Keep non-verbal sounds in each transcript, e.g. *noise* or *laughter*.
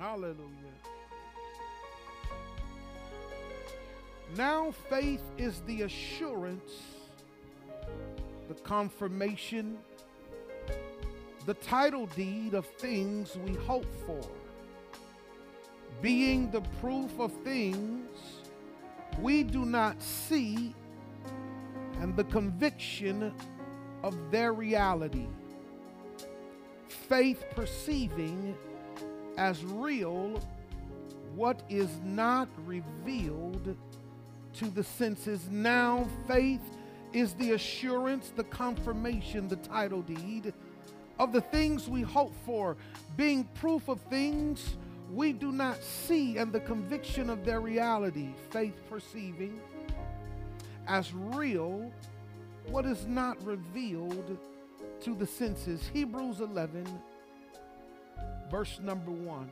Hallelujah. Now faith is the assurance, the confirmation, the title deed of things we hope for, being the proof of things we do not see and the conviction of their reality. Faith perceiving as real what is not revealed to the senses. Now, faith is the assurance, the confirmation, the title deed of the things we hope for, being proof of things we do not see and the conviction of their reality. Faith perceiving as real what is not revealed to the senses. Hebrews 11, verse number 1.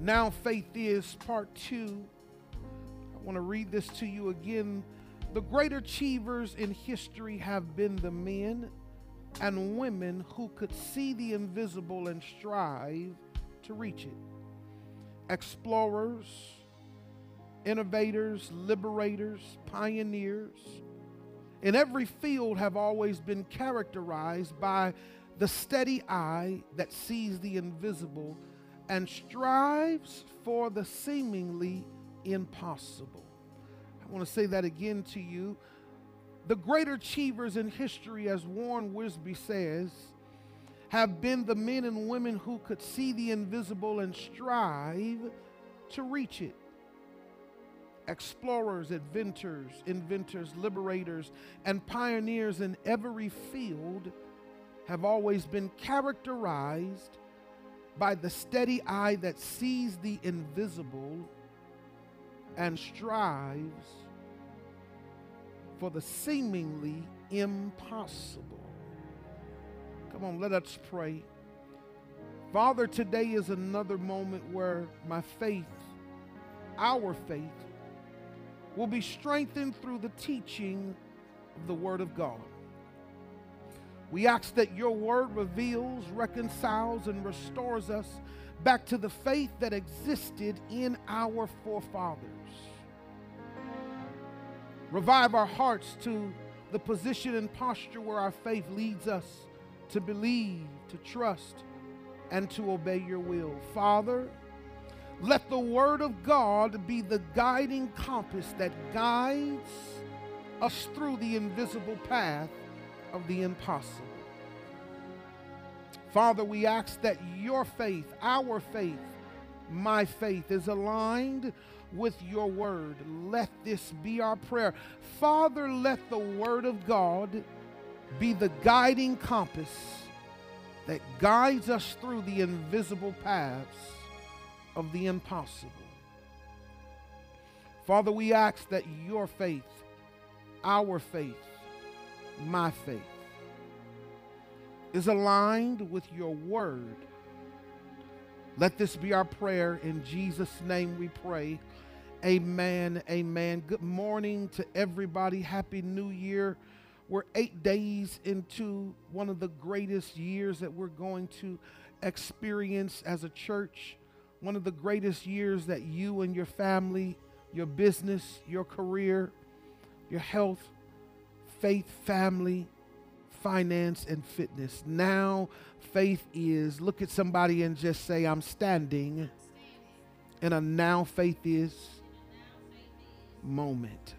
Now, faith is part 2 I want to read this to you again. The great achievers in history have been the men and women who could see the invisible and strive to reach it. Explorers, innovators, liberators, pioneers in every field have always been characterized by the steady eye that sees the invisible and strives for the seemingly impossible. I want to say that again to you. The great achievers in history, as Warren Wiersbe says, have been the men and women who could see the invisible and strive to reach it. Explorers, inventors, inventors, liberators, and pioneers in every field have always been characterized by the steady eye that sees the invisible and strives for the seemingly impossible. Come on, let us pray. Father, today is another moment where my faith, our faith, will be strengthened through the teaching of the Word of God. We ask that your Word reveals, reconciles, and restores us back to the faith that existed in our forefathers. Revive our hearts to the position and posture where our faith leads us to believe, to trust, and to obey your will. Father, let the Word of God be the guiding compass that guides us through the invisible path of the impossible. Father, we ask that your faith, our faith, my faith, is aligned with your word. Let this be our prayer. Father, let the word of God be the guiding compass that guides us through the invisible paths of the impossible. Father, we ask that your faith, our faith, my faith, is aligned with your word. Let this be our prayer. In Jesus' name we pray. Amen. Amen. Good morning to everybody. Happy New Year. We're eight days into one of the greatest years that we're going to experience as a church. One of the greatest years that you and your family, your business, your career, your health, faith, family, finance, and fitness. Now, faith is look at somebody and just say, I'm standing. And a now faith is moment.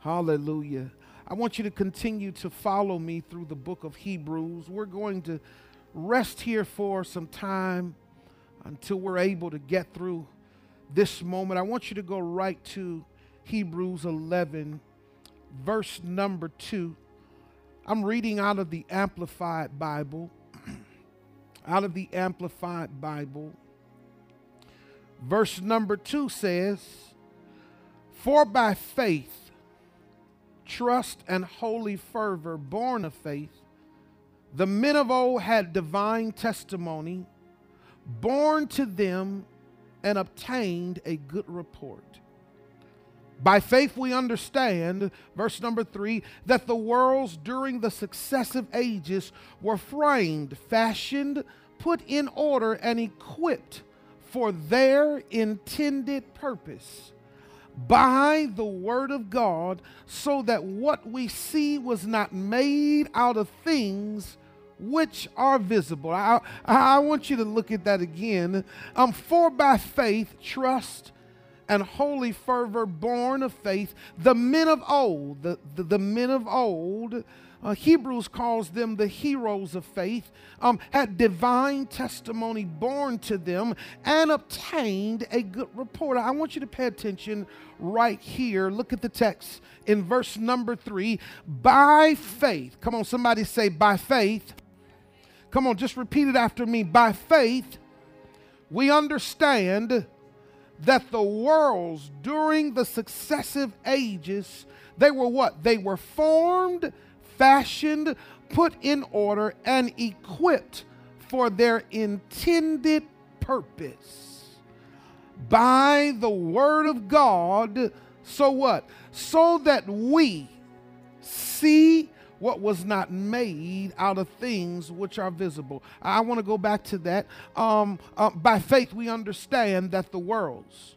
Hallelujah. I want you to continue to follow me through the book of Hebrews. We're going to rest here for some time until we're able to get through this moment. I want you to go right to Hebrews 11, verse number 2. I'm reading out of the Amplified Bible. *clears throat* out of the Amplified Bible. Verse number 2 says, for by faith, trust, and holy fervor, born of faith, the men of old had divine testimony, born to them, and obtained a good report. By faith, we understand, verse number three, that the worlds during the successive ages were framed, fashioned put in order and equipped for their intended purpose by the word of God, so that what we see was not made out of things which are visible. I, I want you to look at that again. Um, for by faith, trust, and holy fervor born of faith, the men of old, the, the, the men of old, uh, Hebrews calls them the heroes of faith, um, had divine testimony born to them and obtained a good report. I want you to pay attention right here. Look at the text in verse number three. By faith, come on, somebody say, by faith. Come on, just repeat it after me. By faith, we understand that the worlds during the successive ages, they were what? They were formed fashioned, put in order, and equipped for their intended purpose by the word of God. So what? So that we see what was not made out of things which are visible. I want to go back to that. Um, uh, by faith, we understand that the worlds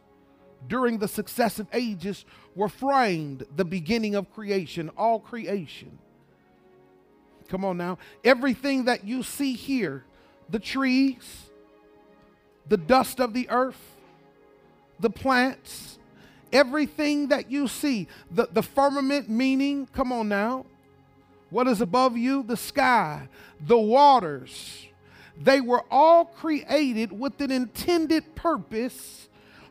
during the successive ages were framed, the beginning of creation, all creation Come on now. Everything that you see here the trees, the dust of the earth, the plants, everything that you see, the, the firmament meaning, come on now, what is above you? The sky, the waters. They were all created with an intended purpose.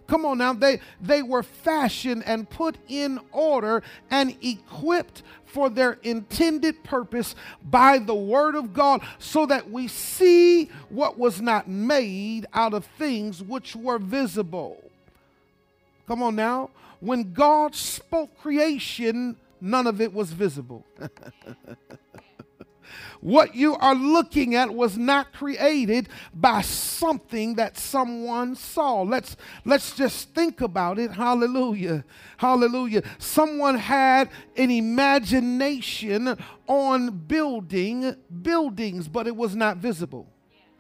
Come on now, they, they were fashioned and put in order and equipped for their intended purpose by the word of God, so that we see what was not made out of things which were visible. Come on now. When God spoke creation, none of it was visible. *laughs* What you are looking at was not created by something that someone saw. Let's let's just think about it. Hallelujah. Hallelujah. Someone had an imagination on building buildings, but it was not visible.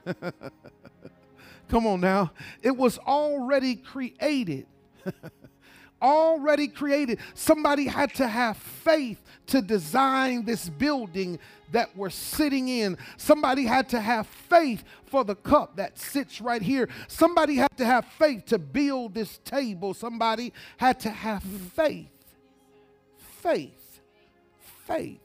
*laughs* Come on now. It was already created. *laughs* already created. Somebody had to have faith to design this building that we're sitting in. Somebody had to have faith for the cup that sits right here. Somebody had to have faith to build this table. Somebody had to have faith. Faith. Faith.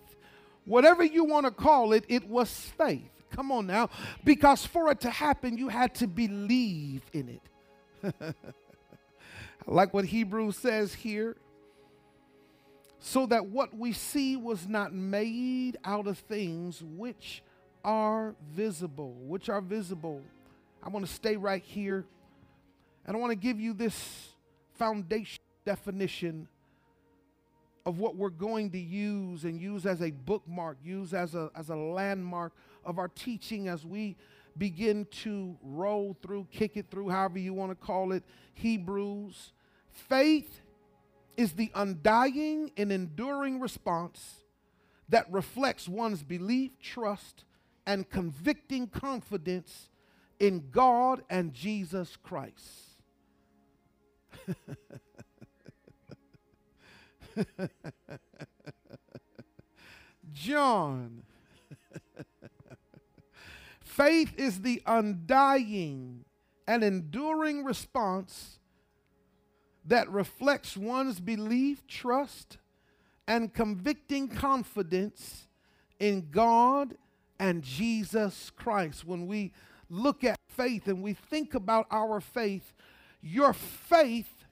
Whatever you want to call it, it was faith. Come on now. Because for it to happen, you had to believe in it. *laughs* like what Hebrews says here so that what we see was not made out of things which are visible, which are visible. I want to stay right here and I want to give you this foundation definition of what we're going to use and use as a bookmark, use as a, as a landmark of our teaching as we begin to roll through, kick it through, however you want to call it, Hebrews. Faith is the undying and enduring response that reflects one's belief, trust, and convicting confidence in God and Jesus Christ. *laughs* John. Faith is the undying and enduring response that reflects one's belief, trust, and convicting confidence in God and Jesus Christ. When we look at faith and we think about our faith, your faith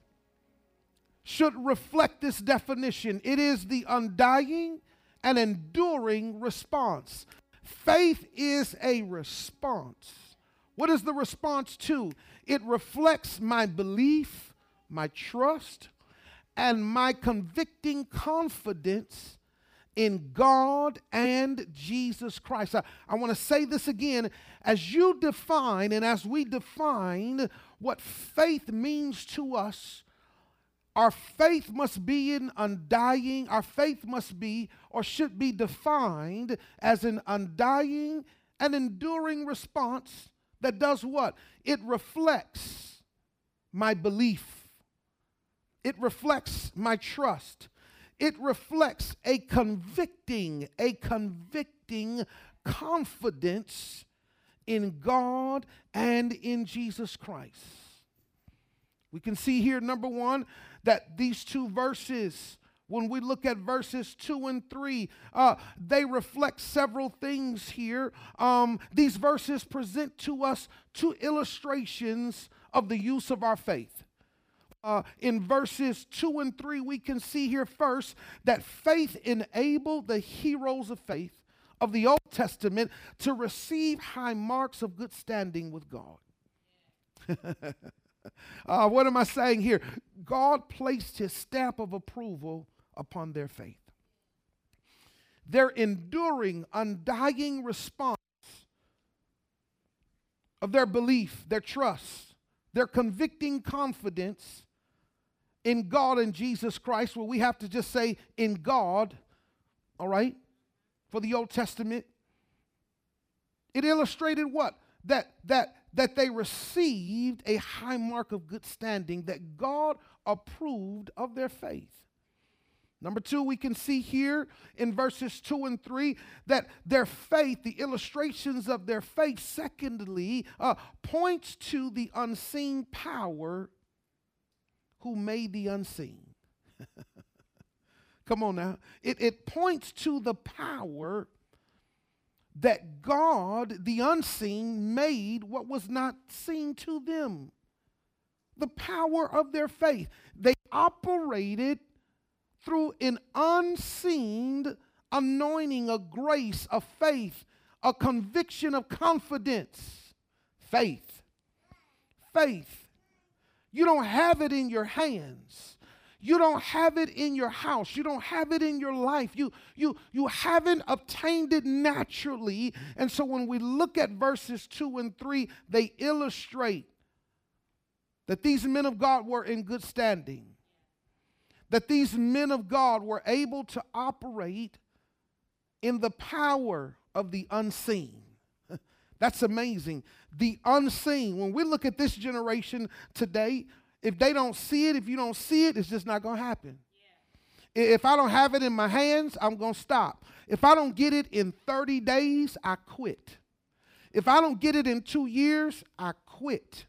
should reflect this definition it is the undying and enduring response. Faith is a response. What is the response to? It reflects my belief my trust, and my convicting confidence in God and Jesus Christ. I, I want to say this again. As you define and as we define what faith means to us, our faith must be an undying, our faith must be or should be defined as an undying and enduring response that does what? It reflects my belief, it reflects my trust, it reflects a convicting, a convicting confidence in God and in Jesus Christ. We can see here, number one, that these two verses, when we look at verses two and three, uh, they reflect several things here. Um, these verses present to us two illustrations of the use of our faith. Uh, in verses 2 and 3, we can see here first that faith enabled the heroes of faith of the Old Testament to receive high marks of good standing with God. *laughs* uh, what am I saying here? God placed his stamp of approval upon their faith. Their enduring, undying response of their belief, their trust, their convicting confidence in God and Jesus Christ, where we have to just say, in God, all right, for the Old Testament. It illustrated what? That, that, that they received a high mark of good standing, that God approved of their faith. Number two, we can see here in verses two and three that their faith, the illustrations of their faith, secondly, uh, points to the unseen power who made the unseen. *laughs* Come on now. It, it points to the power that God, the unseen, made what was not seen to them. The power of their faith. They operated through an unseen anointing, a grace, a faith, a conviction of confidence. Faith. Faith. You don't have it in your hands. You don't have it in your house. You don't have it in your life. You, you, you haven't obtained it naturally. And so when we look at verses 2 and 3, they illustrate that these men of God were in good standing, that these men of God were able to operate in the power of the unseen. *laughs* That's amazing. The unseen. When we look at this generation today, if they don't see it, if you don't see it, it's just not going to happen. Yeah. If I don't have it in my hands, I'm going to stop. If I don't get it in 30 days, I quit. If I don't get it in two years, I quit.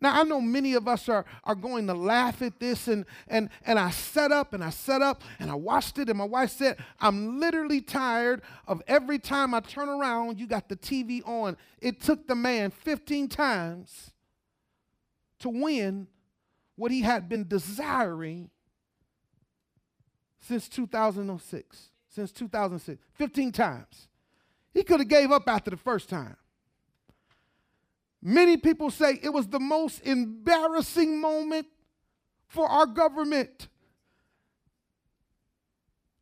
Now, I know many of us are, are going to laugh at this, and, and, and I set up and I set up and I watched it, and my wife said, I'm literally tired of every time I turn around, you got the TV on. It took the man 15 times to win what he had been desiring since 2006, since 2006, 15 times. He could have gave up after the first time. Many people say it was the most embarrassing moment for our government.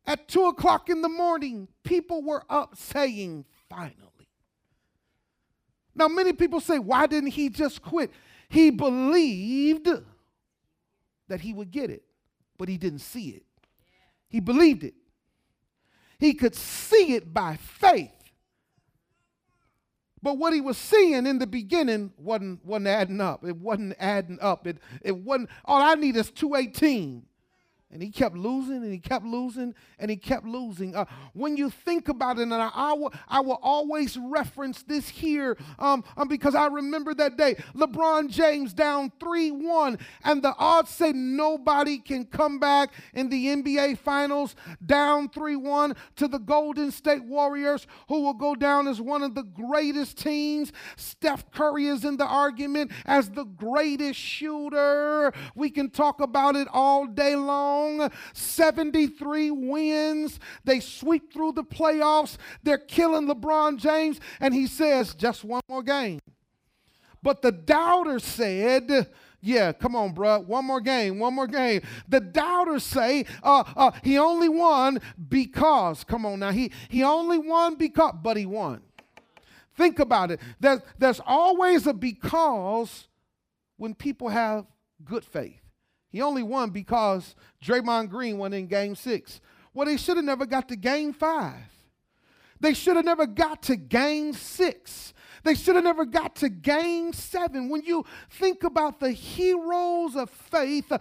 At two o'clock in the morning, people were up saying, finally. Now, many people say, why didn't he just quit? He believed that he would get it, but he didn't see it. He believed it. He could see it by faith. But what he was seeing in the beginning wasn't, wasn't adding up. It wasn't adding up. It, it wasn't, all I need is 218. And he kept losing and he kept losing and he kept losing. Uh, when you think about it, and I, I, will, I will always reference this here um, um, because I remember that day. LeBron James down 3 1, and the odds say nobody can come back in the NBA Finals down 3 1 to the Golden State Warriors, who will go down as one of the greatest teams. Steph Curry is in the argument as the greatest shooter. We can talk about it all day long. 73 wins. They sweep through the playoffs. They're killing LeBron James. And he says, just one more game. But the doubters said, yeah, come on, bro. One more game, one more game. The doubters say uh, uh, he only won because, come on now, he, he only won because, but he won. Think about it. There, there's always a because when people have good faith. He only won because Draymond Green won in game six. Well, they should have never got to game five. They should have never got to game six. They should have never got to game seven. When you think about the heroes of faith,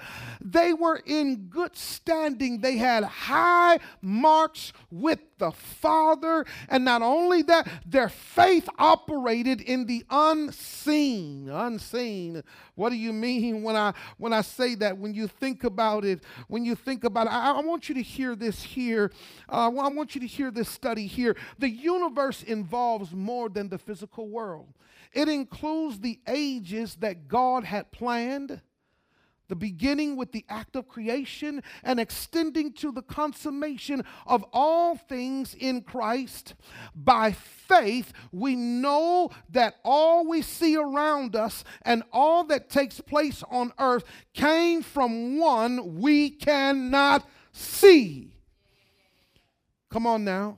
they were in good standing. They had high marks with the Father. And not only that, their faith operated in the unseen. Unseen. What do you mean when I when I say that? When you think about it, when you think about it, I, I want you to hear this here. Uh, I want you to hear this study here. The universe involves more than the physical world. It includes the ages that God had planned the beginning with the act of creation and extending to the consummation of all things in Christ. By faith, we know that all we see around us and all that takes place on earth came from one we cannot see. Come on now.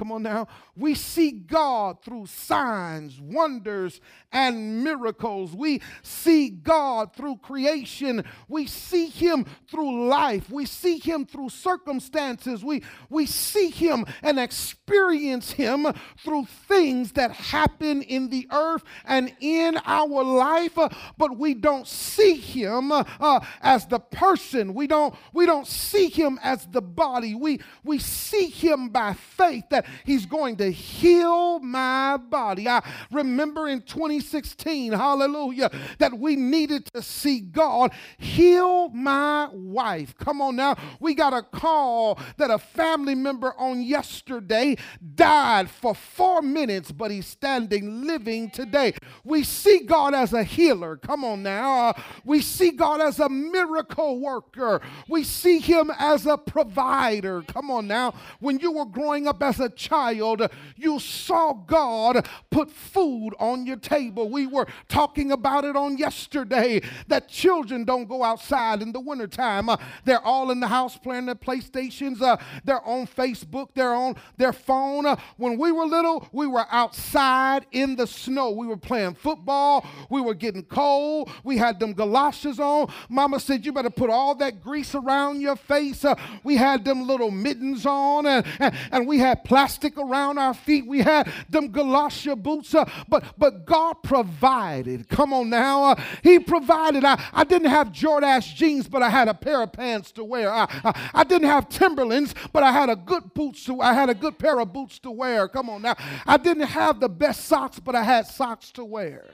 Come on now. We see God through signs, wonders, and miracles. We see God through creation. We see Him through life. We see Him through circumstances. We, we see Him and experience Him through things that happen in the earth and in our life, uh, but we don't see Him uh, uh, as the person. We don't, we don't see Him as the body. We, we see Him by faith that He's going to heal my body. I remember in 2016, hallelujah, that we needed to see God heal my wife. Come on now. We got a call that a family member on yesterday died for four minutes, but he's standing living today. We see God as a healer. Come on now. Uh, we see God as a miracle worker. We see him as a provider. Come on now. When you were growing up as a child, you saw God put food on your table. We were talking about it on yesterday that children don't go outside in the wintertime. Uh, they're all in the house playing their PlayStations, uh, they're on Facebook, they're on their phone. Uh, when we were little, we were outside in the snow. We were playing football, we were getting cold, we had them galoshes on. Mama said, You better put all that grease around your face. Uh, we had them little mittens on, and, and, and we had plastic around our feet. We had them Galatia boots, uh, but but God provided. Come on now, uh, He provided. I, I didn't have Jordache jeans, but I had a pair of pants to wear. I, I, I didn't have Timberlands, but I had a good boots. To, I had a good pair of boots to wear. Come on now, I didn't have the best socks, but I had socks to wear.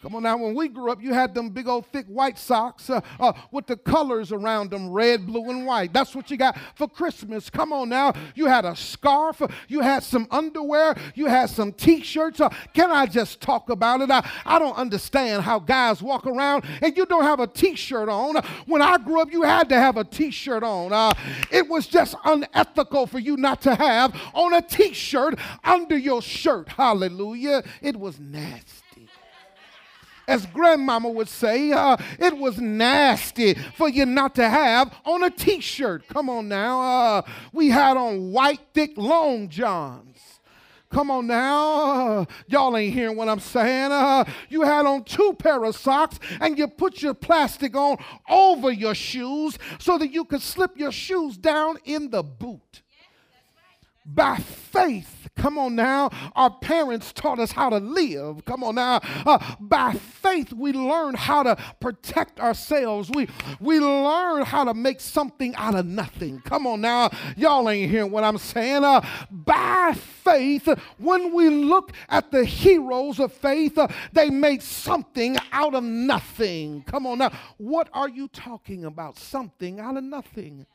Come on now, when we grew up, you had them big old thick white socks uh, uh, with the colors around them red, blue, and white. That's what you got for Christmas. Come on now. You had a scarf, you had some underwear, you had some t shirts. Uh, can I just talk about it? I, I don't understand how guys walk around and you don't have a t shirt on. When I grew up, you had to have a t shirt on. Uh, it was just unethical for you not to have on a t shirt under your shirt. Hallelujah. It was nasty as grandmama would say, uh, it was nasty for you not to have on a t shirt. Come on now. Uh, we had on white, thick long johns. Come on now. Uh, y'all ain't hearing what I'm saying. Uh, you had on two pair of socks and you put your plastic on over your shoes so that you could slip your shoes down in the boot. By faith, come on now, our parents taught us how to live. Come on now, uh, by faith, we learn how to protect ourselves. We we learn how to make something out of nothing. Come on now, y'all ain't hearing what I'm saying. Uh, by faith, when we look at the heroes of faith, uh, they made something out of nothing. Come on now, what are you talking about? Something out of nothing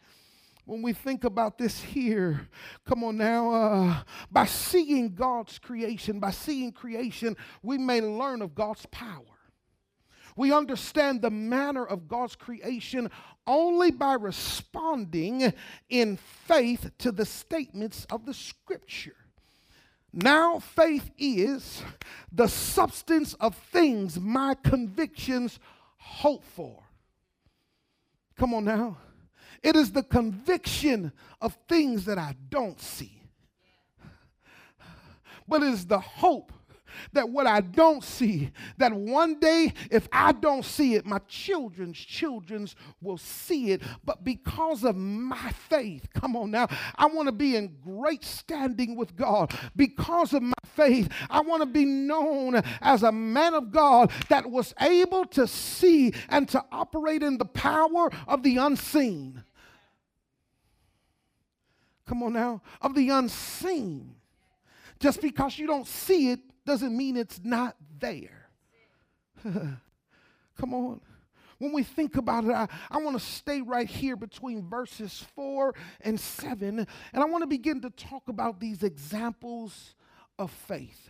when we think about this here, come on now, uh, by seeing God's creation, by seeing creation, we may learn of God's power. We understand the manner of God's creation only by responding in faith to the statements of the scripture. Now, faith is the substance of things my convictions hope for. Come on now. It is the conviction of things that I don't see. But it is the hope that what I don't see, that one day if I don't see it, my children's children's will see it. But because of my faith, come on now, I want to be in great standing with God. Because of my faith, I want to be known as a man of God that was able to see and to operate in the power of the unseen. Come on now, of the unseen. Just because you don't see it doesn't mean it's not there. *laughs* Come on. When we think about it, I, I want to stay right here between verses 4 and 7, and I want to begin to talk about these examples of faith.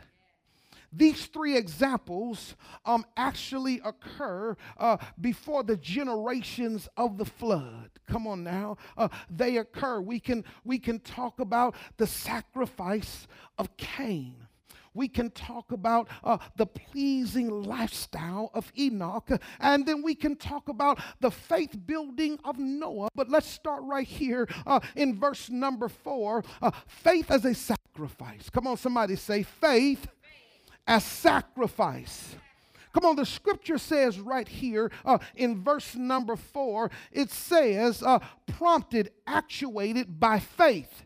These three examples um, actually occur uh, before the generations of the flood. Come on now, uh, they occur. We can we can talk about the sacrifice of Cain we can talk about uh, the pleasing lifestyle of Enoch, and then we can talk about the faith building of Noah. But let's start right here uh, in verse number four uh, faith as a sacrifice. Come on, somebody say faith as sacrifice. Come on, the scripture says right here uh, in verse number four, it says, uh, prompted, actuated by faith.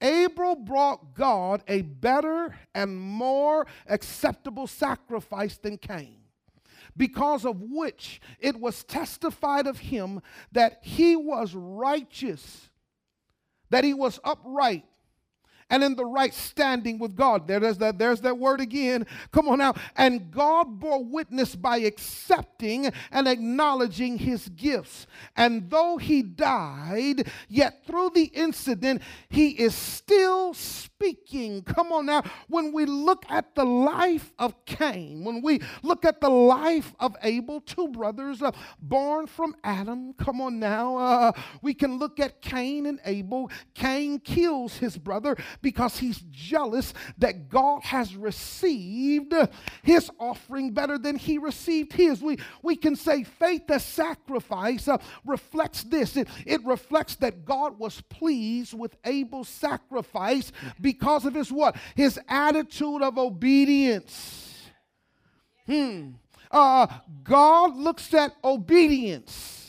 Abel brought God a better and more acceptable sacrifice than Cain, because of which it was testified of him that he was righteous, that he was upright, and in the right standing with God. There's that, there's that word again. Come on now. And God bore witness by accepting and acknowledging his gifts. And though he died, yet through the incident, he is still speaking. Come on now. When we look at the life of Cain, when we look at the life of Abel, two brothers uh, born from Adam, come on now. Uh, we can look at Cain and Abel. Cain kills his brother because he's jealous that God has received his offering better than he received his. We, we can say faith as sacrifice uh, reflects this it, it reflects that God was pleased with Abel's sacrifice because of his what? His attitude of obedience. Hmm. Uh, God looks at obedience.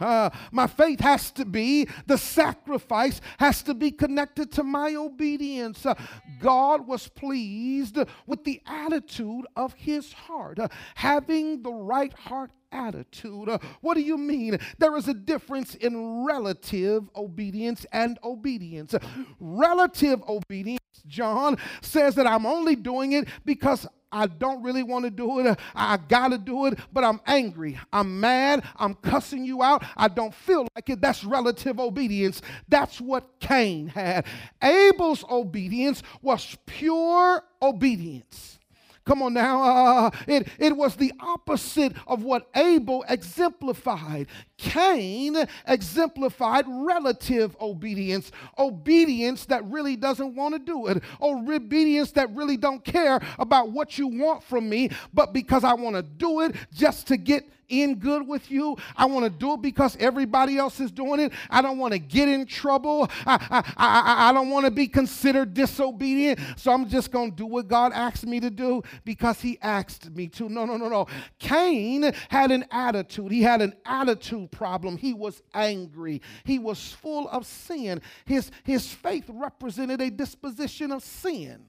Uh, my faith has to be, the sacrifice has to be connected to my obedience. Uh, God was pleased with the attitude of his heart, uh, having the right heart attitude. Uh, what do you mean? There is a difference in relative obedience and obedience. Relative obedience, John says that I'm only doing it because I don't really want to do it. I got to do it, but I'm angry. I'm mad. I'm cussing you out. I don't feel like it. That's relative obedience. That's what Cain had. Abel's obedience was pure obedience. Come on now. Uh, *laughs* it, it was the opposite of what Abel exemplified. Cain exemplified relative obedience, obedience that really doesn't want to do it, or obedience that really don't care about what you want from me, but because I want to do it just to get in good with you. I want to do it because everybody else is doing it. I don't want to get in trouble. I, I, I, I don't want to be considered disobedient. So I'm just going to do what God asked me to do because He asked me to. No, no, no, no. Cain had an attitude. He had an attitude problem. He was angry. He was full of sin. His, his faith represented a disposition of sin.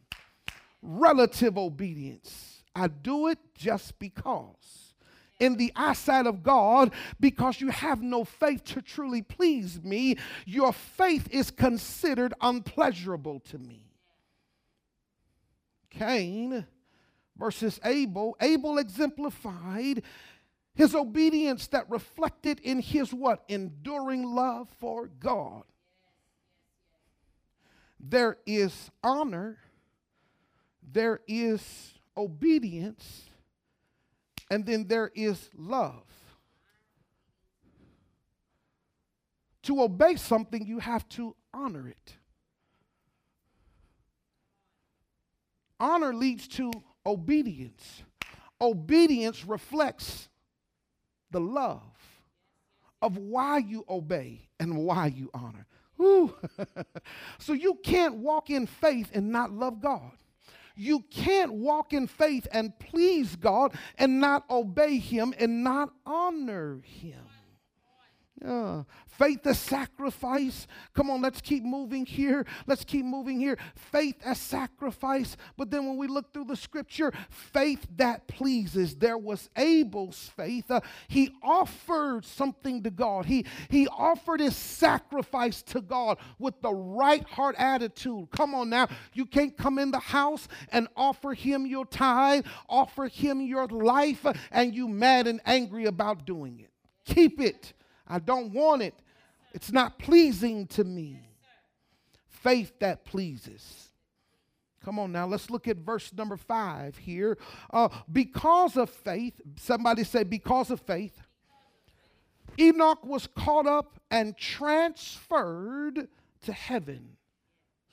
Relative obedience. I do it just because in the eyesight of God because you have no faith to truly please me. Your faith is considered unpleasurable to me. Cain versus Abel. Abel exemplified his obedience that reflected in his what? Enduring love for God. There is honor, there is obedience, and then there is love. To obey something, you have to honor it. Honor leads to obedience. Obedience reflects the love of why you obey and why you honor. *laughs* so you can't walk in faith and not love God. You can't walk in faith and please God and not obey Him and not honor Him. Uh, faith as sacrifice. Come on, let's keep moving here. Let's keep moving here. Faith as sacrifice. But then when we look through the scripture, faith that pleases. There was Abel's faith. Uh, he offered something to God. He, he offered his sacrifice to God with the right heart attitude. Come on now. You can't come in the house and offer him your tithe, offer him your life, uh, and you mad and angry about doing it. Keep it. I don't want it. It's not pleasing to me. Faith that pleases. Come on now, let's look at verse number five here. Uh, because of faith, somebody say, because of faith, Enoch was caught up and transferred to heaven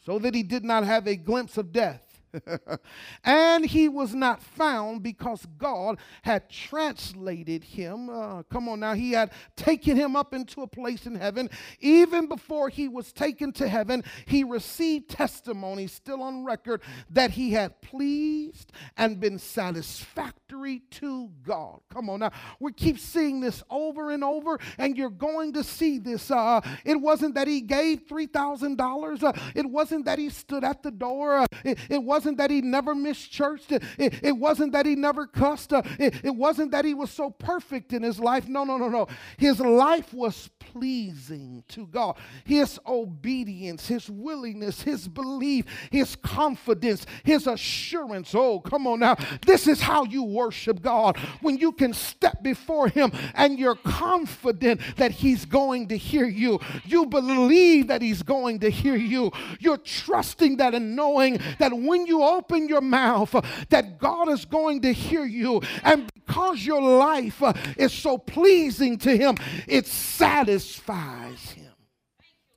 so that he did not have a glimpse of death. *laughs* and he was not found because God had translated him. Uh, come on now, he had taken him up into a place in heaven. Even before he was taken to heaven, he received testimony still on record that he had pleased and been satisfactory to God. Come on now, we keep seeing this over and over, and you're going to see this. Uh, it wasn't that he gave $3,000, uh, it wasn't that he stood at the door, uh, it, it wasn't wasn't that he never missed church. It, it wasn't that he never cussed. Uh, it, it wasn't that he was so perfect in his life. No, no, no, no. His life was pleasing to God. His obedience, his willingness, his belief, his confidence, his assurance. Oh, come on now. This is how you worship God. When you can step before him and you're confident that he's going to hear you. You believe that he's going to hear you. You're trusting that and knowing that when you open your mouth, uh, that God is going to hear you. And because your life uh, is so pleasing to Him, it satisfies Him.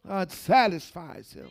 Uh, it satisfies Him.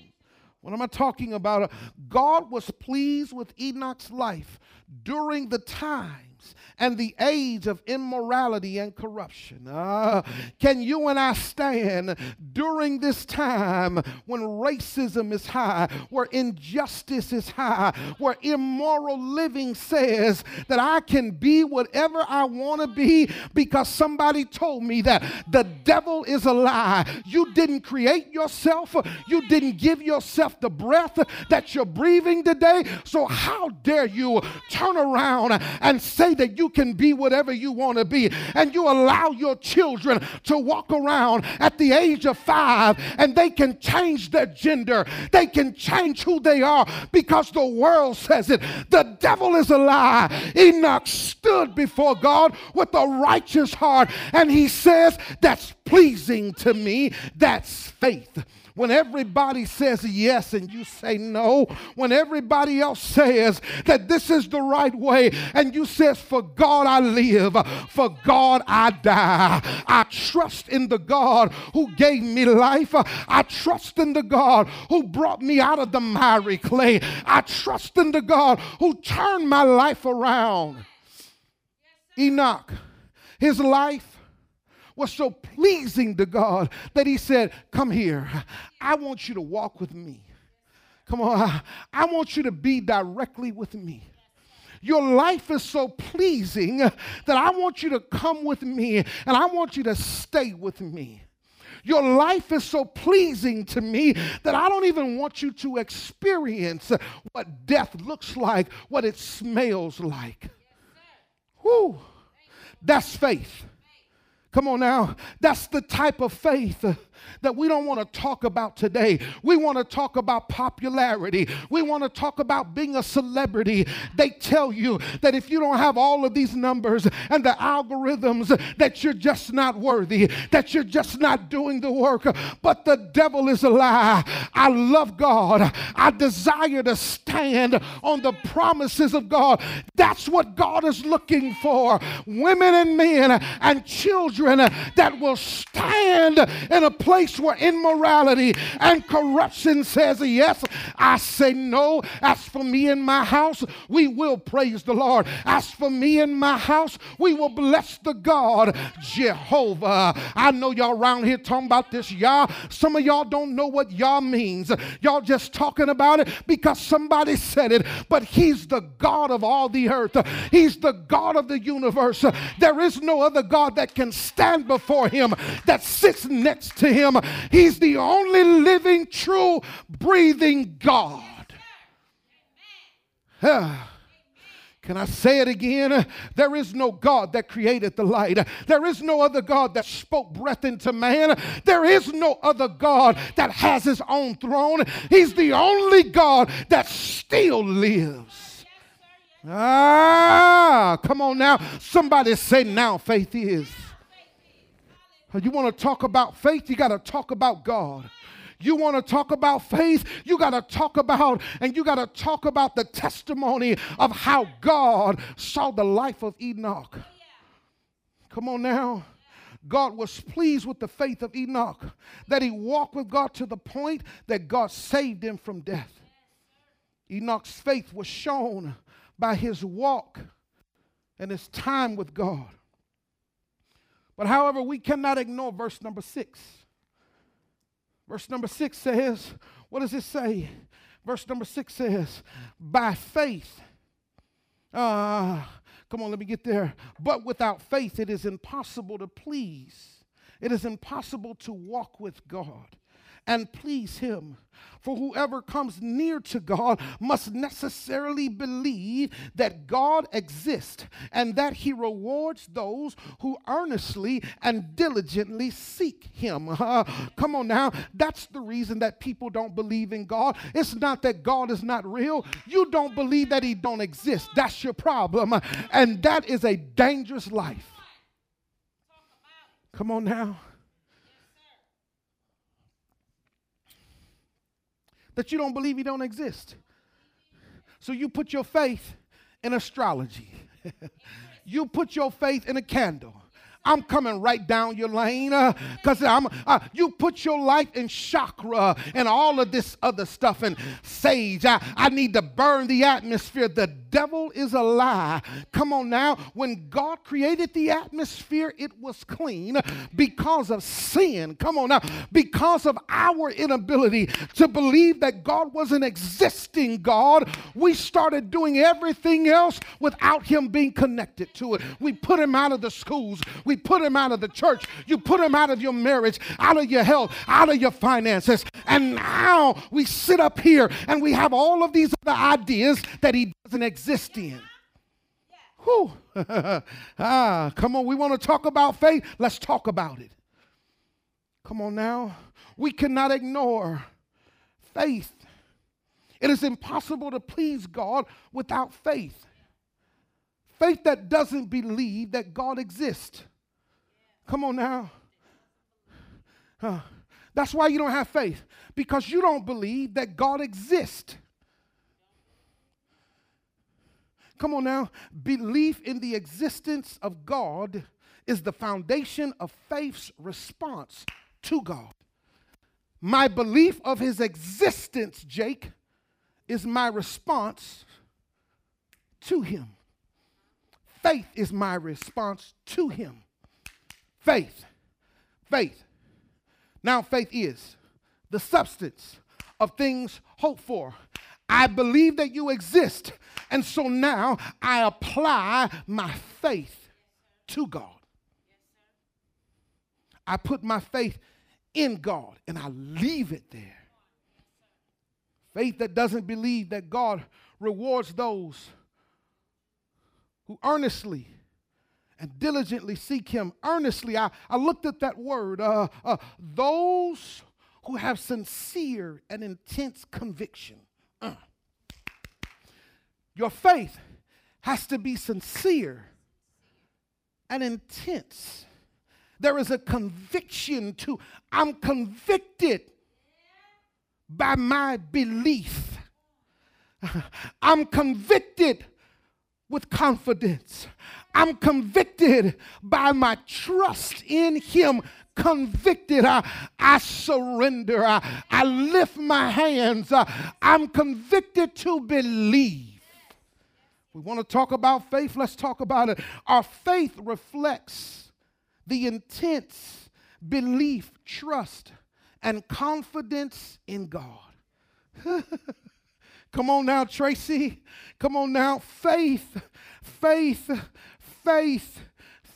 What am I talking about? God was pleased with Enoch's life during the time and the age of immorality and corruption. Uh, can you and I stand during this time when racism is high, where injustice is high, where immoral living says that I can be whatever I want to be because somebody told me that the devil is a lie. You didn't create yourself, you didn't give yourself the breath that you're breathing today. So, how dare you turn around and say that you can be whatever you want to be. And you allow your children to walk around at the age of five and they can change their gender. They can change who they are because the world says it. The devil is a lie. Enoch stood before God with a righteous heart and he says, That's pleasing to me. That's faith when everybody says yes and you say no, when everybody else says that this is the right way and you says for God I live, for God I die. I trust in the God who gave me life. I trust in the God who brought me out of the miry clay. I trust in the God who turned my life around. Enoch, his life was so pleasing to God that he said, Come here. I want you to walk with me. Come on. I want you to be directly with me. Your life is so pleasing that I want you to come with me and I want you to stay with me. Your life is so pleasing to me that I don't even want you to experience what death looks like, what it smells like. Whew. That's faith. Come on now. That's the type of faith that we don't want to talk about today. We want to talk about popularity. We want to talk about being a celebrity. They tell you that if you don't have all of these numbers and the algorithms, that you're just not worthy, that you're just not doing the work. But the devil is a lie. I love God. I desire to stand on the promises of God. That's what God is looking for. Women and men and children that will stand in a place place where immorality and corruption says yes, I say no. As for me and my house, we will praise the Lord. As for me and my house, we will bless the God Jehovah. I know y'all around here talking about this Yah. Some of y'all don't know what Yah means. Y'all just talking about it because somebody said it, but He's the God of all the earth. He's the God of the universe. There is no other God that can stand before Him, that sits next to Him. He's the only living, true, breathing God. Can I say it again? There is no God that created the light. There is no other God that spoke breath into man. There is no other God that has his own throne. He's the only God that still lives. Ah, come on now. Somebody say now faith is. You want to talk about faith? You got to talk about God. You want to talk about faith? You got to talk about, and you got to talk about the testimony of how God saw the life of Enoch. Come on now. God was pleased with the faith of Enoch, that he walked with God to the point that God saved him from death. Enoch's faith was shown by his walk and his time with God. But however, we cannot ignore verse number six. Verse number six says, What does it say? Verse number six says, By faith. Uh, come on, let me get there. But without faith, it is impossible to please. It is impossible to walk with God and please Him. For whoever comes near to God must necessarily believe that God exists and that He rewards those who earnestly and diligently seek Him. Uh, *laughs* come on now. That's the reason that people don't believe in God. It's not that God is not real. You don't believe that He don't exist. That's your problem. And that is a dangerous life. Come on now. That you don't believe he don't exist. So you put your faith in astrology. *laughs* you put your faith in a candle. I'm coming right down your lane because uh, I'm. Uh, you put your life in chakra and all of this other stuff and sage. I, I need to burn the atmosphere. The devil is a lie. Come on now. When God created the atmosphere, it was clean because of sin. Come on now. Because of our inability to believe that God was an existing God, we started doing everything else without Him being connected to it. We put Him out of the schools. We put him out of the church. You put him out of your marriage, out of your health, out of your finances. And now we sit up here and we have all of these other ideas that he doesn't exist in. Whew. *laughs* ah, come on. We want to talk about faith. Let's talk about it. Come on now. We cannot ignore faith. It is impossible to please God without faith. Faith that doesn't believe that God exists. Come on now. Uh, that's why you don't have faith, because you don't believe that God exists. Come on now. Belief in the existence of God is the foundation of faith's response to God. My belief of his existence, Jake, is my response to him. Faith is my response to him. Faith. Faith. Now, faith is the substance of things hoped for. I believe that you exist. And so now I apply my faith to God. I put my faith in God and I leave it there. Faith that doesn't believe that God rewards those who earnestly and diligently seek him earnestly. I, I looked at that word. Uh, uh, those who have sincere and intense conviction. Uh. Your faith has to be sincere and intense. There is a conviction to, I'm convicted by my belief. *laughs* I'm convicted with confidence. I'm convicted by my trust in Him convicted. I, I surrender. I, I lift my hands. I'm convicted to believe. We want to talk about faith. Let's talk about it. Our faith reflects the intense belief, trust, and confidence in God. *laughs* Come on now, Tracy. Come on now. Faith, faith, faith,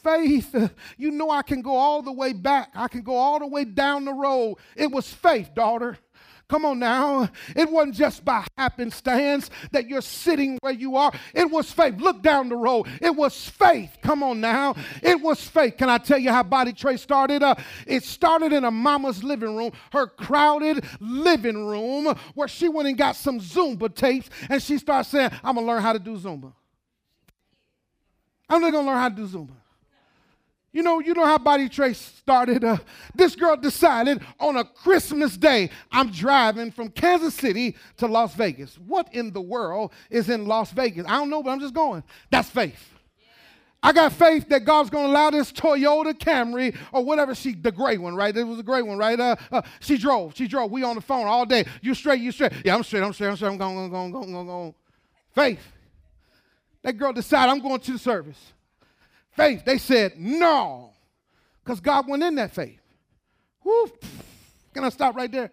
faith. *laughs* You know, I can go all the way back, I can go all the way down the road. It was faith, daughter. Come on now. It wasn't just by happenstance that you're sitting where you are. It was faith. Look down the road. It was faith. Come on now. It was faith. Can I tell you how Body Trace started? Uh, it started in a mama's living room, her crowded living room, where she went and got some Zumba tapes and she started saying, I'm going to learn how to do Zumba. I'm going to learn how to do Zumba. You know, you know how Body Trace started. Uh, this girl decided on a Christmas day, I'm driving from Kansas City to Las Vegas. What in the world is in Las Vegas? I don't know, but I'm just going. That's faith. I got faith that God's going to allow this Toyota Camry or whatever she, the gray one, right? It was a gray one, right? Uh, uh, she drove. She drove. We on the phone all day. You straight? You straight? Yeah, I'm straight. I'm straight. I'm straight. I'm going, going, going, going, going. Faith. That girl decided I'm going to the service. Faith. They said no, because God went in that faith. Woo. Can I stop right there?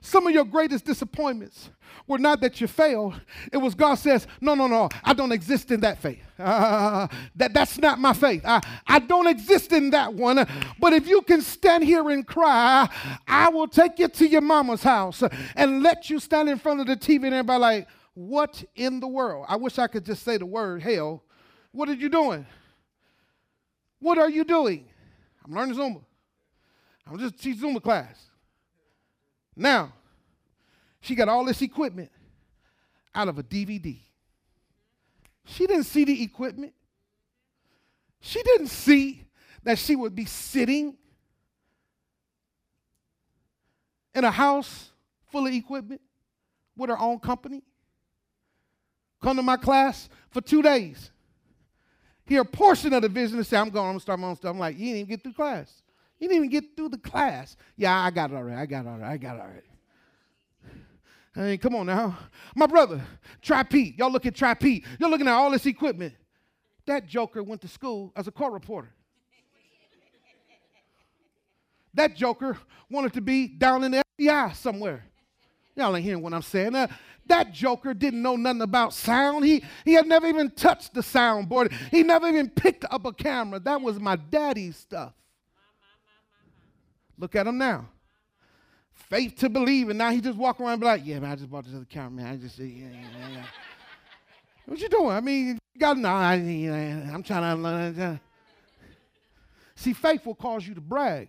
Some of your greatest disappointments were not that you failed. It was God says, no, no, no, I don't exist in that faith. Uh, *laughs* that, that's not my faith. I, I don't exist in that one. But if you can stand here and cry, I will take you to your mama's house and let you stand in front of the TV and everybody like, what in the world? I wish I could just say the word hell what are you doing? What are you doing? I'm learning Zumba. I'm just teaching Zumba class. Now, she got all this equipment out of a DVD. She didn't see the equipment. She didn't see that she would be sitting in a house full of equipment with her own company. Come to my class for two days hear a portion of the vision and say, I'm going, I'm gonna start my own stuff. I'm like, you didn't even get through class. You didn't even get through the class. Yeah, I got it already. I got it already. I got it already. I mean, come on now. My brother, Try Pete. Y'all look at Try Pete. You're looking at all this equipment. That joker went to school as a court reporter. that joker wanted to be down in the FBI somewhere. Y'all ain't hearing what I'm saying. Uh, that joker didn't know nothing about sound. He, he had never even touched the soundboard. He never even picked up a camera. That was my daddy's stuff. Look at him now. Faith to believe, and now he just walk around and be like, yeah, man, I just bought this other camera, man. I just, yeah, yeah, yeah. what you doing? I mean, you got, no, I, I'm trying to learn. See, faith will cause you to brag.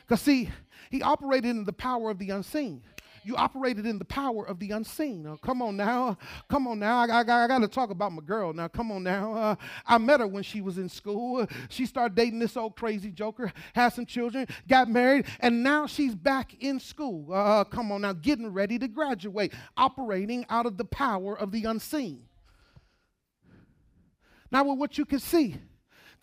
Because, see, he operated in the power of the unseen you operated in the power of the unseen. Now, come on now. Come on now. I, I, I got to talk about my girl. Now, come on now. Uh, I met her when she was in school. she started dating this old crazy joker, had some children, got married, and now she's back in school. Uh, come on now, getting ready to graduate, operating out of the power of the unseen. Now, with what you can see,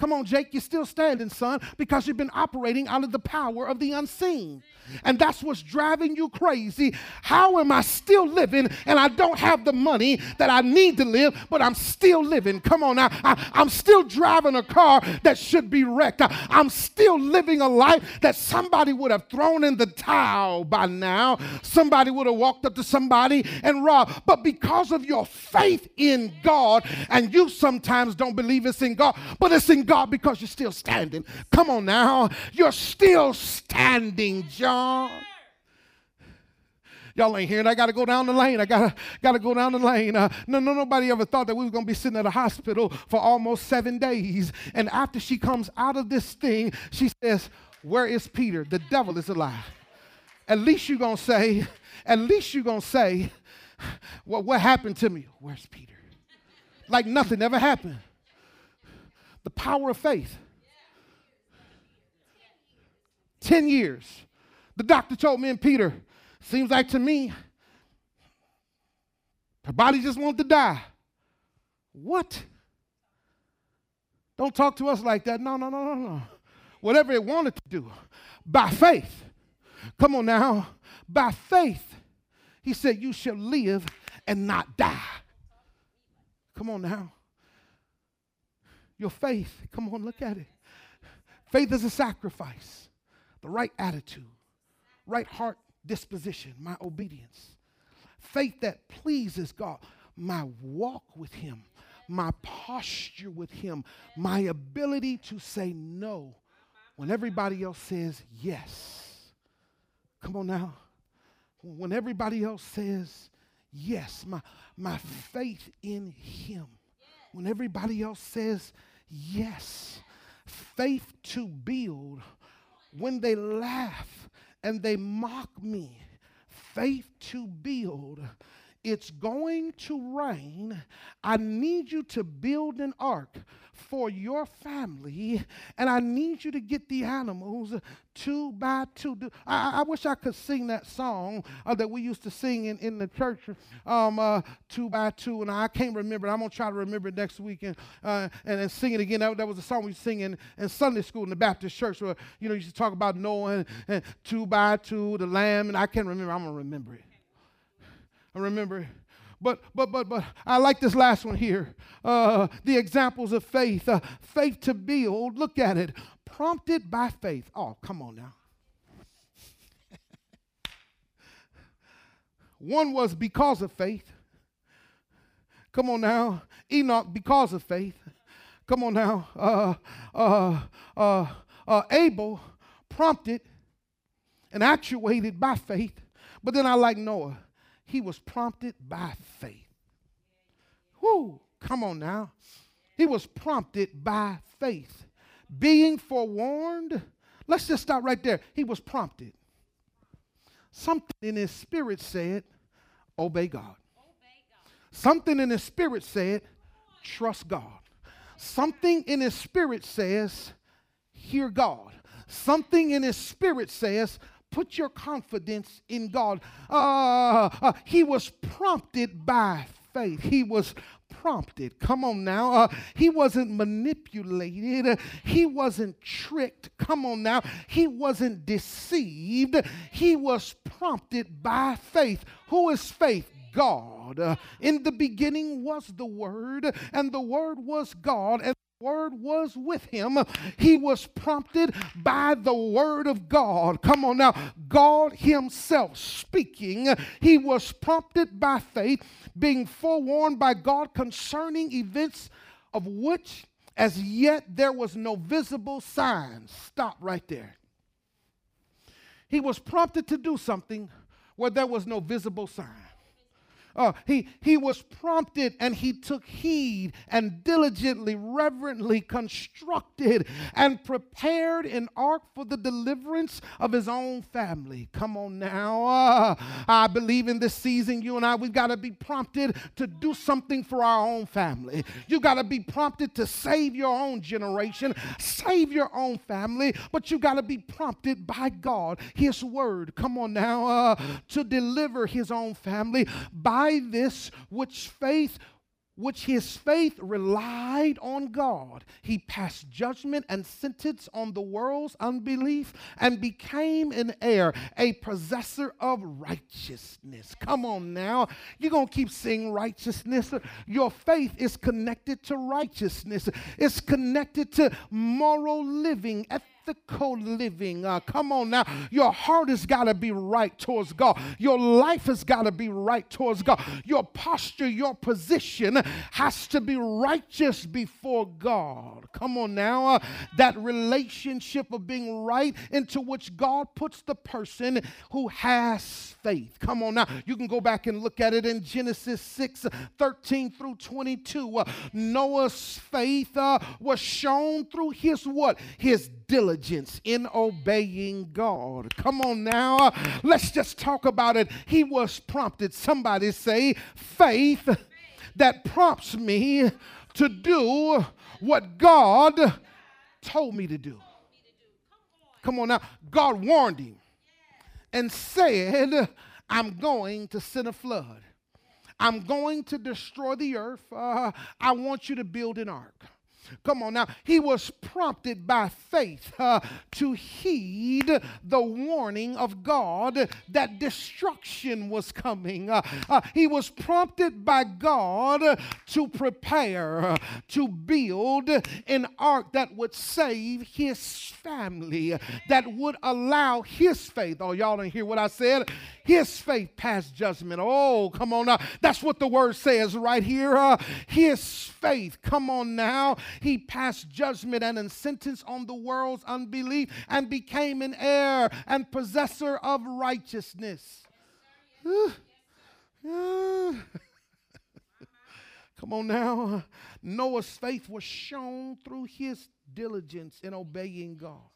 Come on, Jake, you're still standing, son, because you've been operating out of the power of the unseen. And that's what's driving you crazy. How am I still living and I don't have the money that I need to live, but I'm still living? Come on now. I, am still driving a car that should be wrecked. I, I'm still living a life that somebody would have thrown in the towel by now. Somebody would have walked up to somebody and robbed. But because of your faith in God, and you sometimes don't believe it's in God, but it's in God because you're still standing. Come on now. You're still standing, John. Y'all ain't hearing. I got to go down the lane. I got to got to go down the lane. Uh, no, no, nobody ever thought that we was to be sitting at a hospital for almost seven days. And after she comes out of this thing, she says, "Where is Peter? The devil is alive." At least you're going to say, at least you're going to say, well, what happened to me? Where's Peter? Like nothing ever happened. The power of faith. 10 years. The doctor told me and Peter, seems like to me, her body just wanted to die. What? Don't talk to us like that. No, no, no, no, no. whatever it wanted to do, by faith. Come on now. By faith, he said, You shall live and not die. Come on now. Your faith, come on, look at it. Faith is a sacrifice, the right attitude, right heart disposition, my obedience. Faith that pleases God, my walk with Him, my posture with Him, my ability to say no when everybody else says yes. Come on now. When everybody else says yes, my, my faith in Him. When everybody else says yes, faith to build. When they laugh and they mock me, faith to build. It's going to rain. I need you to build an ark for your family, and I need you to get the animals two by two. I, I wish I could sing that song uh, that we used to sing in, in the church, um, uh, two by two, and I can't remember it. I'm going to try to remember it next week and, uh, and, and sing it again. That, that was a song we sing in, in Sunday school in the Baptist church where, you know, you used to talk about Noah and, and two by two, the lamb, and I can't remember. I'm going to remember it. I remember it. But but but but I like this last one here. Uh, the examples of faith, uh, faith to build. Look at it, prompted by faith. Oh, come on now. *laughs* one was because of faith. Come on now, Enoch because of faith. Come on now, uh, uh, uh, uh Abel prompted and actuated by faith. But then I like Noah he was prompted by faith. Whoo, come on now. He was prompted by faith. Being forewarned, let's just stop right there. He was prompted. Something in his spirit said, obey God. Something in his spirit said, trust God. Something in his spirit says, hear God. Something in his spirit says, put your confidence in God. Uh, uh, he was prompted by faith. He was prompted. Come on now. Uh, he wasn't manipulated. Uh, he wasn't tricked. Come on now. He wasn't deceived. He was prompted by faith. Who is faith? God. Uh, in the beginning was the Word, and the Word was God, and word was with him. He was prompted by the word of God. Come on now, God Himself speaking. He was prompted by faith, being forewarned by God concerning events of which as yet there was no visible sign. Stop right there. He was prompted to do something where there was no visible sign. Uh, he, he was prompted and he took heed and diligently, reverently constructed and prepared an ark for the deliverance of his own family. Come on now. Uh, I believe in this season, you and I, we've got to be prompted to do something for our own family. You got to be prompted to save your own generation, save your own family, but you got to be prompted by God, His word. Come on now, uh, to deliver his own family by by this which faith which his faith relied on God, he passed judgment and sentence on the world's unbelief and became an heir, a possessor of righteousness. Come on now. You're going to keep saying righteousness. Your faith is connected to righteousness, it's connected to moral living, ethical living. Uh, come on now. Your heart has got to be right towards God. Your life has got to be right towards God. Your posture, your position has to be righteous before God. Come on now. Uh, that relationship of being right into which God puts the person who has faith. Come on now. You can go back and look at it in Genesis 6 13 through 22. Uh, Noah's faith uh, was shown through his what? His diligence in obeying God. Come on now. Let's just talk about it. He was prompted. Somebody say, faith that prompts me to do what God told me to do. Come on now. God warned him and said, I'm going to send a flood. I'm going to destroy the earth. Uh, I want you to build an ark. Come on now. He was prompted by faith uh, to heed the warning of God that destruction was coming. Uh, uh, he was prompted by God to prepare, uh, to build an ark that would save his family, that would allow his faith. Oh, y'all didn't hear what I said? His faith passed judgment. Oh, come on now. That's what the word says right here. Uh, his faith. Come on now. He passed judgment and a sentence on the world's unbelief and became an heir and possessor of righteousness. *laughs* Come on now. Noah's faith was shown through his diligence in obeying God.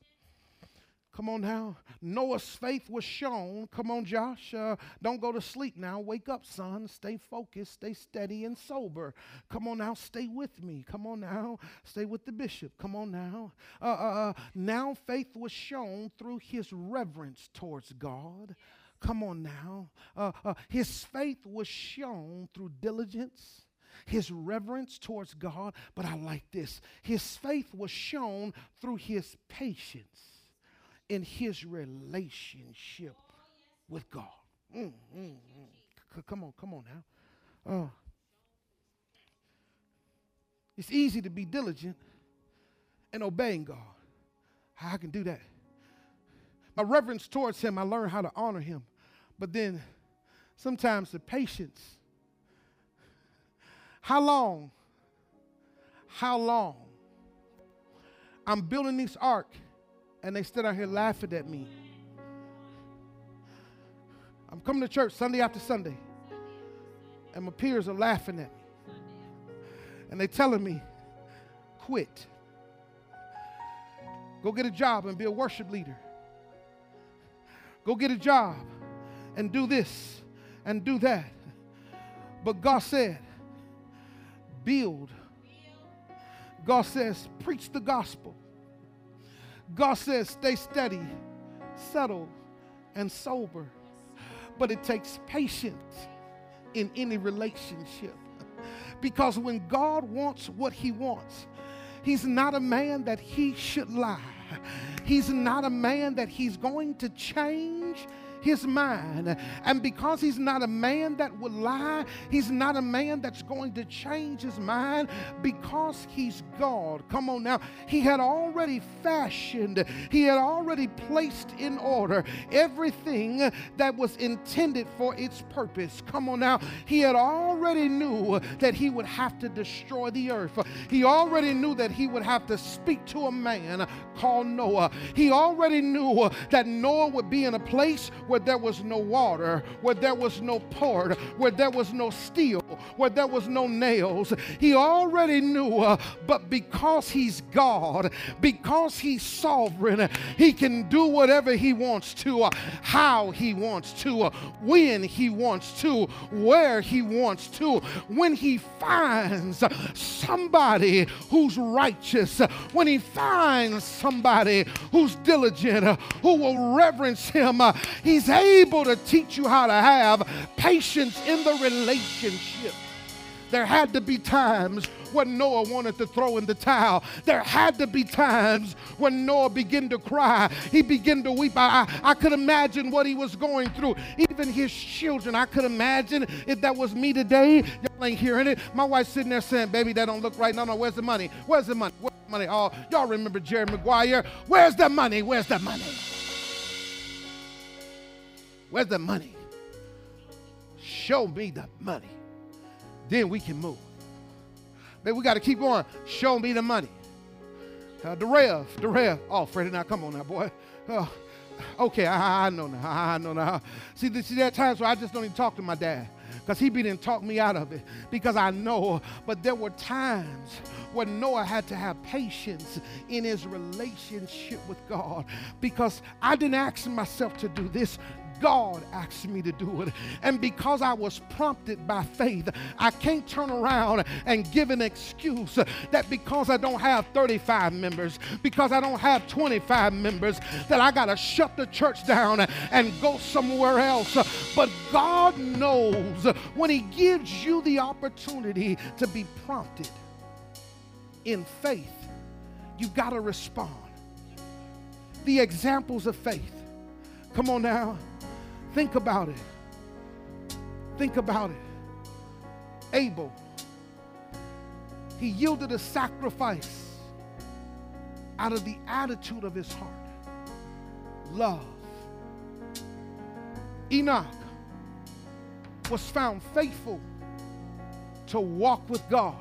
Come on now. Noah's faith was shown. Come on, Josh. Uh, don't go to sleep now. Wake up, son. Stay focused. Stay steady and sober. Come on now. Stay with me. Come on now. Stay with the bishop. Come on now. Uh, uh, uh now faith was shown through his reverence towards God. Come on now. Uh, uh, his faith was shown through diligence his reverence towards God, but I like this. His faith was shown through his patience in his relationship with God. Mm, mm, mm. Come on, come on now. Uh, it's easy to be diligent and obeying God. I can do that. My reverence towards Him, I learned how to honor Him. But then sometimes the patience. How long? How long? I'm building this ark and they stood out here laughing at me. I'm coming to church Sunday after Sunday, and my peers are laughing at me. And they're telling me, quit. Go get a job and be a worship leader. Go get a job and do this and do that. But God said, build. God says, preach the gospel. God says, stay steady, settle, and sober. But it takes patience in any relationship. Because when God wants what He wants, He's not a man that He should lie. He's not a man that He's going to change his mind. And because he's not a man that will lie, he's not a man that's going to change his mind because he's God. Come on now. He had already fashioned, he had already placed in order everything that was intended for its purpose. Come on now. He had already knew that he would have to destroy the earth. He already knew that he would have to speak to a man called Noah. He already knew that Noah would be in a place where there was no water, where there was no port, where there was no steel, where there was no nails. He already knew, uh, but because He's God, because He's sovereign, He can do whatever He wants to, uh, how He wants to, uh, when He wants to, where He wants to. When He finds somebody who's righteous, when He finds somebody who's diligent, who will reverence Him, He He's able to teach you how to have patience in the relationship. There had to be times when Noah wanted to throw in the towel. There had to be times when Noah began to cry. He began to weep. I, I, could imagine what he was going through. Even his children, I could imagine if that was me today. Y'all ain't hearing it. My wife's sitting there saying, Baby, that don't look right. No, no, where's the money? Where's the money? Where's the money? Oh, y'all remember Jerry Maguire? Where's the money? Where's the money? Where's the money? Show me the money. Then we can move. Man, we got to keep going. Show me the money. Uh, the rev, the rev. Oh, Freddie, now come on now, boy. Oh, okay, I, I know now. I know now. See, see, there are times where I just don't even talk to my dad because he didn't talk me out of it because I know. But there were times when Noah had to have patience in his relationship with God because I didn't ask myself to do this. God asked me to do it. And because I was prompted by faith, I can't turn around and give an excuse that because I don't have 35 members, because I don't have 25 members, that I got to shut the church down and go somewhere else. But God knows when He gives you the opportunity to be prompted in faith, you've got to respond. The examples of faith. Come on now. Think about it. Think about it. Abel, he yielded a sacrifice out of the attitude of his heart love. Enoch was found faithful to walk with God.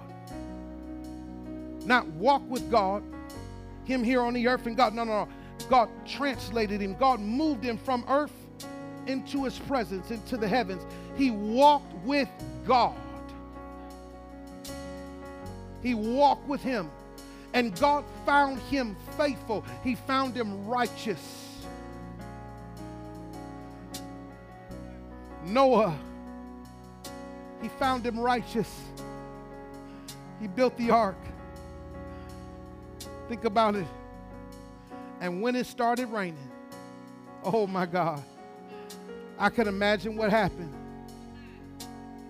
Not walk with God, him here on the earth and God. No, no, no. God translated him. God moved him from earth into his presence, into the heavens. He walked with God. He walked with him. And God found him faithful. He found him righteous. Noah, he found him righteous. He built the ark. Think about it. And when it started raining, oh my God, I can imagine what happened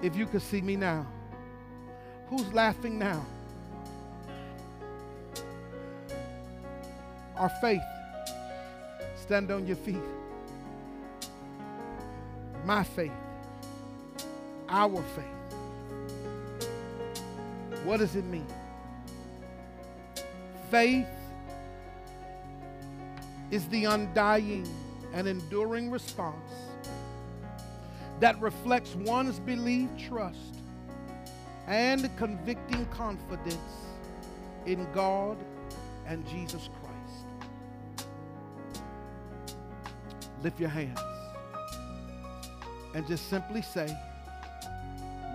if you could see me now. Who's laughing now? Our faith. Stand on your feet. My faith. Our faith. What does it mean? Faith is the undying and enduring response that reflects one's belief, trust, and convicting confidence in God and Jesus Christ. Lift your hands and just simply say,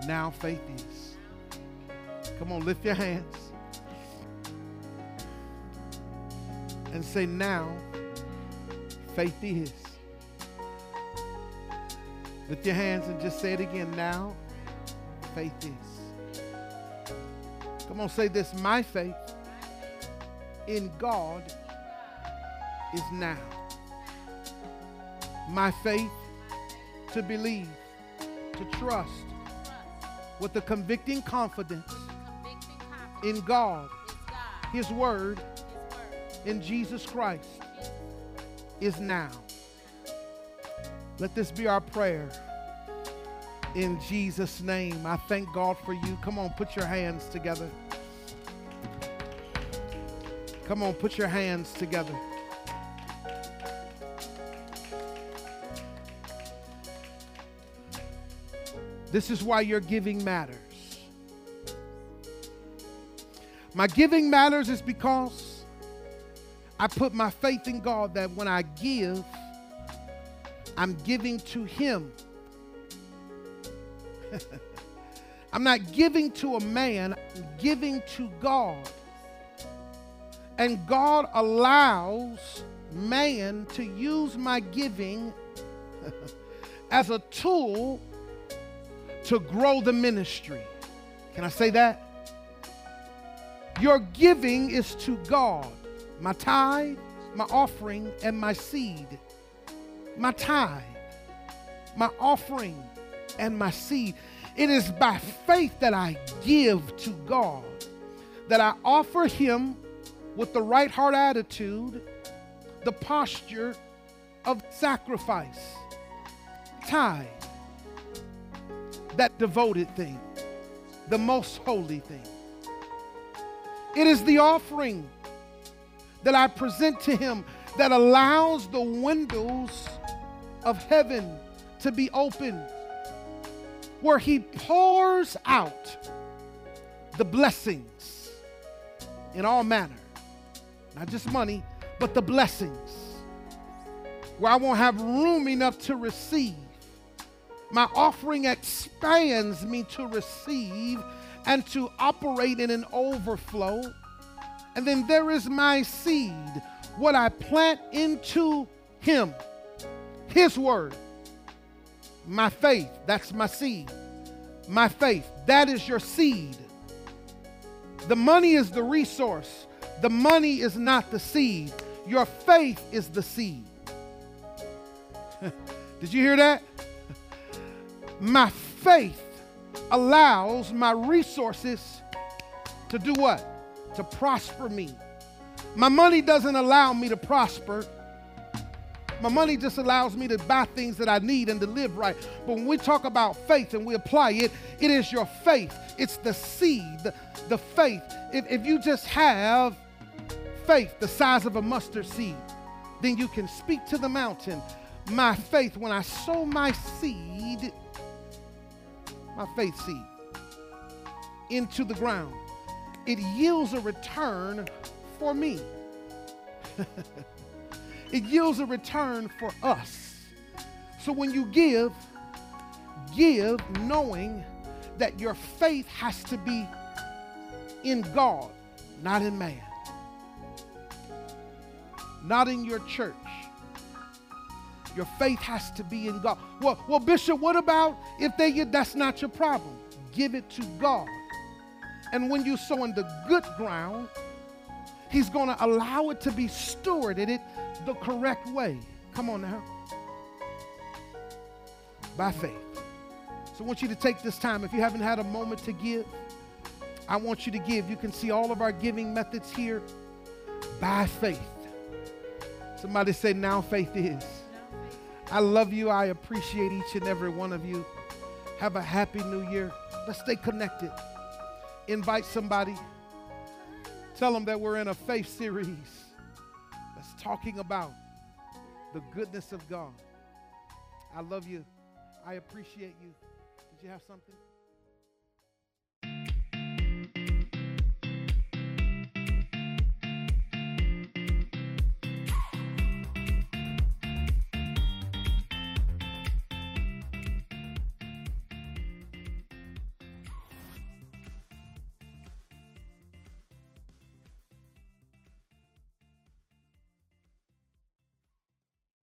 Now faith is. Come on, lift your hands and say, Now faith is. Lift your hands and just say it again. Now, faith is. Come on, say this. My faith in God is now. My faith to believe, to trust with a convicting confidence in God, His Word, in Jesus Christ is now. Let this be our prayer. In Jesus' name, I thank God for you. Come on, put your hands together. Come on, put your hands together. This is why your giving matters. My giving matters is because I put my faith in God that when I give, I'm giving to Him. *laughs* I'm not giving to a man, I'm giving to God. And God allows man to use my giving *laughs* as a tool to grow the ministry. Can I say that? Your giving is to God. My tithe, my offering, and my seed my tithe, my offering, and my seed. It is by faith that I give to God, that I offer Him with the right heart attitude, the posture of sacrifice, tithe, that devoted thing, the most holy thing. It is the offering that I present to Him that allows the windows of heaven to be opened, where He pours out the blessings in all manner, not just money, but the blessings, where I won't have room enough to receive. My offering expands me to receive and to operate in an overflow. And then there is my seed, what I plant into Him. His word. My faith, that's my seed. My faith, that is your seed. The money is the resource, the money is not the seed. Your faith is the seed. *laughs* Did you hear that? My faith allows my resources to do what? to prosper me. My money doesn't allow me to prosper. My money just allows me to buy things that I need and to live right. But when we talk about faith and we apply it, it is your faith. It's the seed, the, faith. If, if you just have faith the size of a mustard seed, then you can speak to the mountain. My faith, when I sow my seed, my faith seed, into the ground, it yields a return for me. *laughs* it yields a return for us. So when you give, give knowing that your faith has to be in God, not in man, not in your church. Your faith has to be in God. Well, well, Bishop, what about if they get that's not your problem? Give it to God. And when you sow in the good ground, He's going to allow it to be stewarded it the correct way. Come on now. By faith. So I want you to take this time. If you haven't had a moment to give, I want you to give. You can see all of our giving methods here by faith. Somebody say, Now faith is. I love you. I appreciate each and every one of you. Have a happy new year. Let's stay connected. Invite somebody. Tell them that we're in a faith series that's talking about the goodness of God. I love you. I appreciate you. Did you have something?